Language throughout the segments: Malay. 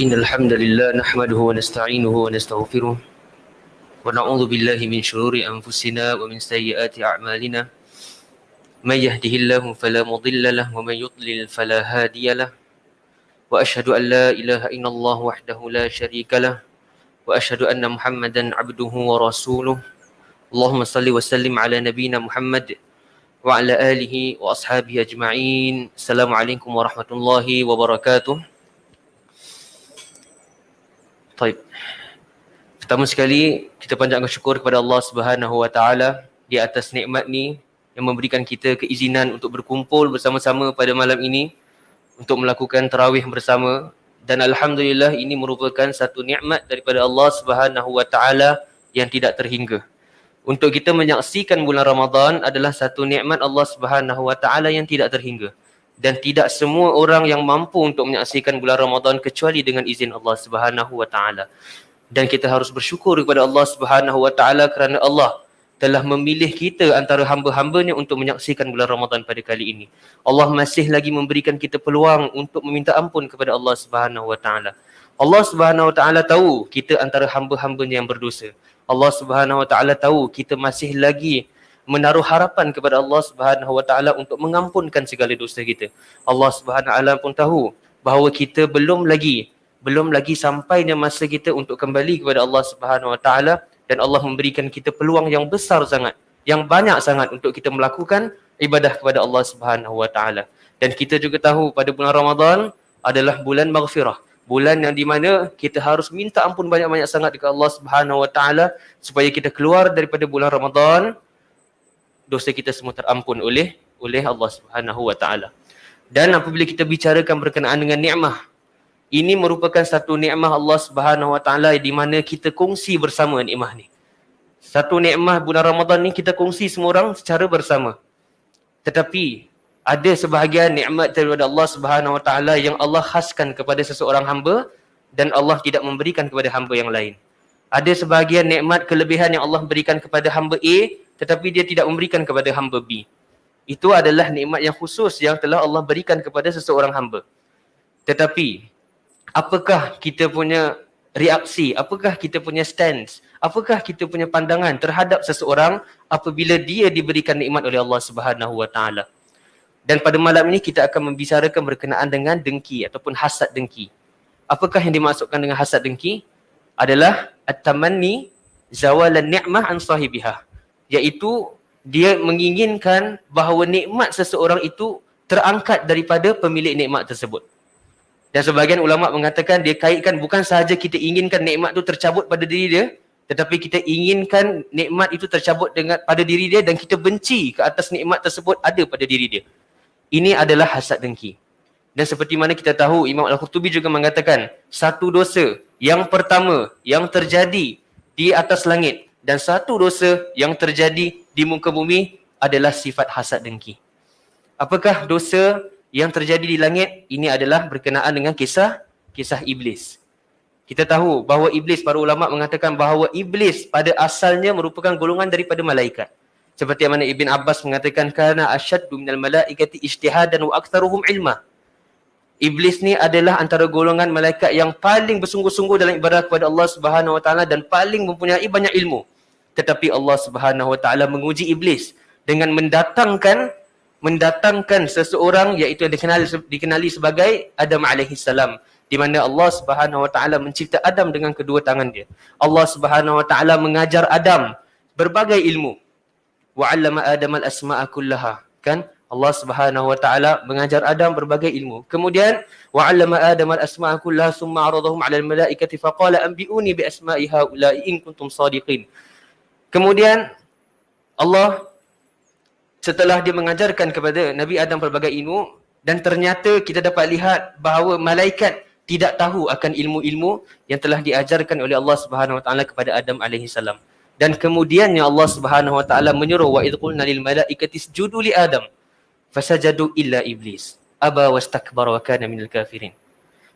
إن الحمد لله نحمده ونستعينه ونستغفره ونعوذ بالله من شرور أنفسنا ومن سيئات أعمالنا. من يهده الله فلا مضل له ومن يضلل فلا هادي له. وأشهد أن لا إله إلا الله وحده لا شريك له. وأشهد أن محمدا عبده ورسوله. اللهم صل وسلم على نبينا محمد وعلى آله وأصحابه أجمعين. السلام عليكم ورحمة الله وبركاته. Taib. Pertama sekali, kita panjatkan syukur kepada Allah Subhanahu Wa Taala di atas nikmat ni yang memberikan kita keizinan untuk berkumpul bersama-sama pada malam ini untuk melakukan tarawih bersama dan alhamdulillah ini merupakan satu nikmat daripada Allah Subhanahu Wa Taala yang tidak terhingga. Untuk kita menyaksikan bulan Ramadan adalah satu nikmat Allah Subhanahu Wa Taala yang tidak terhingga dan tidak semua orang yang mampu untuk menyaksikan bulan Ramadan kecuali dengan izin Allah Subhanahu Wa Taala dan kita harus bersyukur kepada Allah Subhanahu Wa Taala kerana Allah telah memilih kita antara hamba-hambanya untuk menyaksikan bulan Ramadan pada kali ini. Allah masih lagi memberikan kita peluang untuk meminta ampun kepada Allah Subhanahu Wa Taala. Allah Subhanahu Wa Taala tahu kita antara hamba-hambanya yang berdosa. Allah Subhanahu Wa Taala tahu kita masih lagi menaruh harapan kepada Allah Subhanahu Wa Taala untuk mengampunkan segala dosa kita. Allah Subhanahu Wa Taala pun tahu bahawa kita belum lagi belum lagi sampainya masa kita untuk kembali kepada Allah Subhanahu Wa Taala dan Allah memberikan kita peluang yang besar sangat, yang banyak sangat untuk kita melakukan ibadah kepada Allah Subhanahu Wa Taala. Dan kita juga tahu pada bulan Ramadan adalah bulan maghfirah, bulan yang di mana kita harus minta ampun banyak-banyak sangat kepada Allah Subhanahu Wa Taala supaya kita keluar daripada bulan Ramadan dosa kita semua terampun oleh oleh Allah Subhanahu Wa Taala. Dan apabila kita bicarakan berkenaan dengan nikmat ini merupakan satu nikmat Allah Subhanahu Wa Taala di mana kita kongsi bersama nikmat ni. Satu nikmat bulan Ramadan ni kita kongsi semua orang secara bersama. Tetapi ada sebahagian nikmat daripada Allah Subhanahu Wa Taala yang Allah khaskan kepada seseorang hamba dan Allah tidak memberikan kepada hamba yang lain. Ada sebahagian nikmat kelebihan yang Allah berikan kepada hamba A tetapi dia tidak memberikan kepada hamba B. Itu adalah nikmat yang khusus yang telah Allah berikan kepada seseorang hamba. Tetapi apakah kita punya reaksi, apakah kita punya stance, apakah kita punya pandangan terhadap seseorang apabila dia diberikan nikmat oleh Allah Subhanahu Wa Taala. Dan pada malam ini kita akan membicarakan berkenaan dengan dengki ataupun hasad dengki. Apakah yang dimaksudkan dengan hasad dengki? Adalah at-tamanni zawalan ni'mah an sahibiha. Iaitu dia menginginkan bahawa nikmat seseorang itu terangkat daripada pemilik nikmat tersebut. Dan sebahagian ulama mengatakan dia kaitkan bukan sahaja kita inginkan nikmat itu tercabut pada diri dia, tetapi kita inginkan nikmat itu tercabut dengan pada diri dia dan kita benci ke atas nikmat tersebut ada pada diri dia. Ini adalah hasad dengki. Dan seperti mana kita tahu Imam Al-Qurtubi juga mengatakan satu dosa yang pertama yang terjadi di atas langit dan satu dosa yang terjadi di muka bumi adalah sifat hasad dengki. Apakah dosa yang terjadi di langit ini adalah berkenaan dengan kisah kisah iblis. Kita tahu bahawa iblis para ulama mengatakan bahawa iblis pada asalnya merupakan golongan daripada malaikat. Seperti mana Ibn Abbas mengatakan kana asyaddu minal malaikati ijtihadan wa aktsaruhum ilma. Iblis ni adalah antara golongan malaikat yang paling bersungguh-sungguh dalam ibadah kepada Allah Subhanahu wa taala dan paling mempunyai banyak ilmu. Tetapi Allah Subhanahu wa taala menguji iblis dengan mendatangkan mendatangkan seseorang iaitu yang dikenali dikenali sebagai Adam alaihi salam di mana Allah Subhanahu wa taala mencipta Adam dengan kedua tangan dia. Allah Subhanahu wa taala mengajar Adam berbagai ilmu. Wa 'allama Adam al-asma'a kullaha. Kan? Allah Subhanahu wa taala mengajar Adam berbagai ilmu. Kemudian wa 'allama Adam al-asma'a kullaha thumma 'aradahum 'ala al-mala'ikati faqala anbi'uni bi asma'i haula'i in kuntum shadiqin. Kemudian Allah setelah dia mengajarkan kepada Nabi Adam pelbagai ilmu dan ternyata kita dapat lihat bahawa malaikat tidak tahu akan ilmu-ilmu yang telah diajarkan oleh Allah Subhanahu Wa Taala kepada Adam alaihi salam. Dan kemudiannya Allah Subhanahu Wa Taala menyuruh wa idh qulna lil malaikati isjudu li Adam fasajadu illa iblis aba wastakbara wa kana minal kafirin.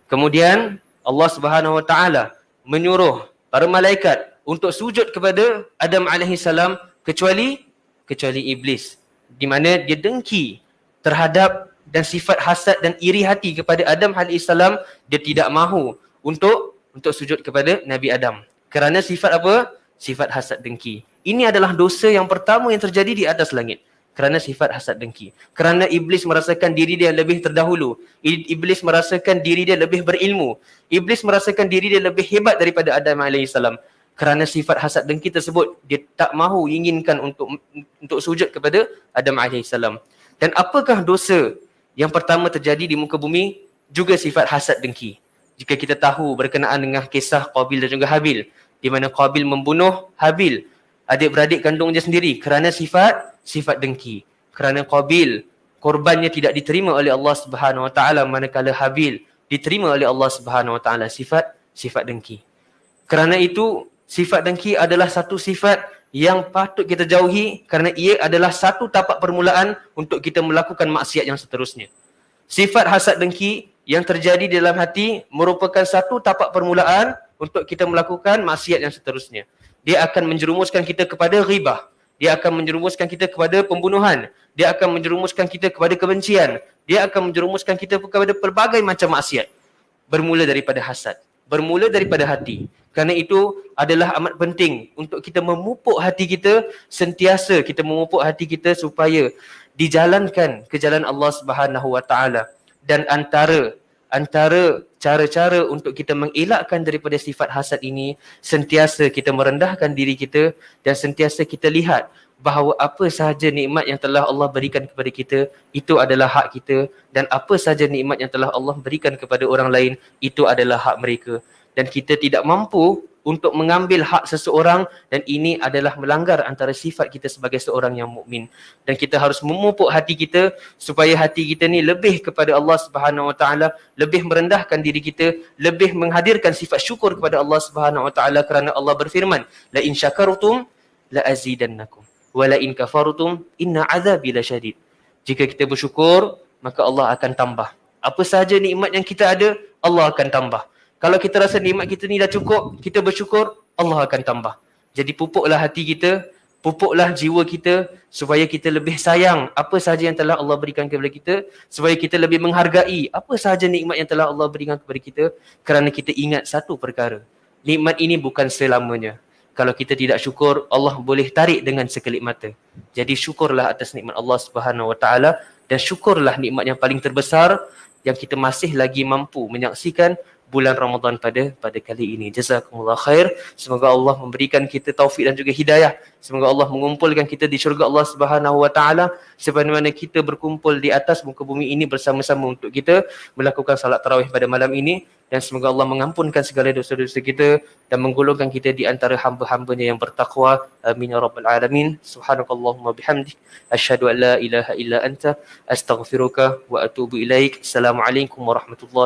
Kemudian Allah Subhanahu Wa Taala menyuruh para malaikat untuk sujud kepada Adam alaihi salam kecuali kecuali iblis di mana dia dengki terhadap dan sifat hasad dan iri hati kepada Adam AS dia tidak mahu untuk untuk sujud kepada Nabi Adam. Kerana sifat apa? Sifat hasad dengki. Ini adalah dosa yang pertama yang terjadi di atas langit. Kerana sifat hasad dengki. Kerana iblis merasakan diri dia lebih terdahulu. Iblis merasakan diri dia lebih berilmu. Iblis merasakan diri dia lebih hebat daripada Adam AS. Kerana sifat hasad dengki tersebut, dia tak mahu inginkan untuk untuk sujud kepada Adam AS. Dan apakah dosa yang pertama terjadi di muka bumi? Juga sifat hasad dengki jika kita tahu berkenaan dengan kisah Qabil dan juga Habil di mana Qabil membunuh Habil adik-beradik kandungnya sendiri kerana sifat sifat dengki kerana Qabil korbannya tidak diterima oleh Allah Subhanahu Wa Taala manakala Habil diterima oleh Allah Subhanahu Wa Taala sifat sifat dengki kerana itu sifat dengki adalah satu sifat yang patut kita jauhi kerana ia adalah satu tapak permulaan untuk kita melakukan maksiat yang seterusnya sifat hasad dengki yang terjadi di dalam hati merupakan satu tapak permulaan untuk kita melakukan maksiat yang seterusnya. Dia akan menjerumuskan kita kepada ribah. Dia akan menjerumuskan kita kepada pembunuhan. Dia akan menjerumuskan kita kepada kebencian. Dia akan menjerumuskan kita kepada pelbagai macam maksiat. Bermula daripada hasad. Bermula daripada hati. Kerana itu adalah amat penting untuk kita memupuk hati kita sentiasa kita memupuk hati kita supaya dijalankan ke jalan Allah Subhanahu Wa Taala dan antara antara cara-cara untuk kita mengelakkan daripada sifat hasad ini sentiasa kita merendahkan diri kita dan sentiasa kita lihat bahawa apa sahaja nikmat yang telah Allah berikan kepada kita itu adalah hak kita. Dan apa sahaja nikmat yang telah Allah berikan kepada orang lain itu adalah hak mereka dan kita tidak mampu untuk mengambil hak seseorang dan ini adalah melanggar antara sifat kita sebagai seorang yang mukmin. Dan kita harus memupuk hati kita supaya hati kita ni lebih kepada Allah Subhanahu Wa Taala lebih merendahkan diri kita lebih menghadirkan sifat syukur kepada Allah Subhanahu Wa Taala kerana Allah berfirman la in syakartum la azidannakum wa la in kafartum inna azabi lasyadid jika kita bersyukur maka Allah akan tambah. Apa sahaja nikmat yang kita ada Allah akan tambah kalau kita rasa nikmat kita ni dah cukup, kita bersyukur, Allah akan tambah. Jadi pupuklah hati kita, pupuklah jiwa kita supaya kita lebih sayang apa sahaja yang telah Allah berikan kepada kita, supaya kita lebih menghargai apa sahaja nikmat yang telah Allah berikan kepada kita kerana kita ingat satu perkara. Nikmat ini bukan selamanya. Kalau kita tidak syukur, Allah boleh tarik dengan sekelip mata. Jadi syukurlah atas nikmat Allah Subhanahu Wa Taala dan syukurlah nikmat yang paling terbesar yang kita masih lagi mampu menyaksikan bulan Ramadan pada pada kali ini. Jazakumullah khair. Semoga Allah memberikan kita taufik dan juga hidayah. Semoga Allah mengumpulkan kita di syurga Allah Subhanahu wa taala sebagaimana kita berkumpul di atas muka bumi ini bersama-sama untuk kita melakukan salat tarawih pada malam ini dan semoga Allah mengampunkan segala dosa-dosa kita dan menggolongkan kita di antara hamba-hambanya yang bertakwa. Amin ya rabbal alamin. Subhanakallahumma bihamdik asyhadu an la ilaha illa anta astaghfiruka wa atubu ilaik. Assalamualaikum warahmatullahi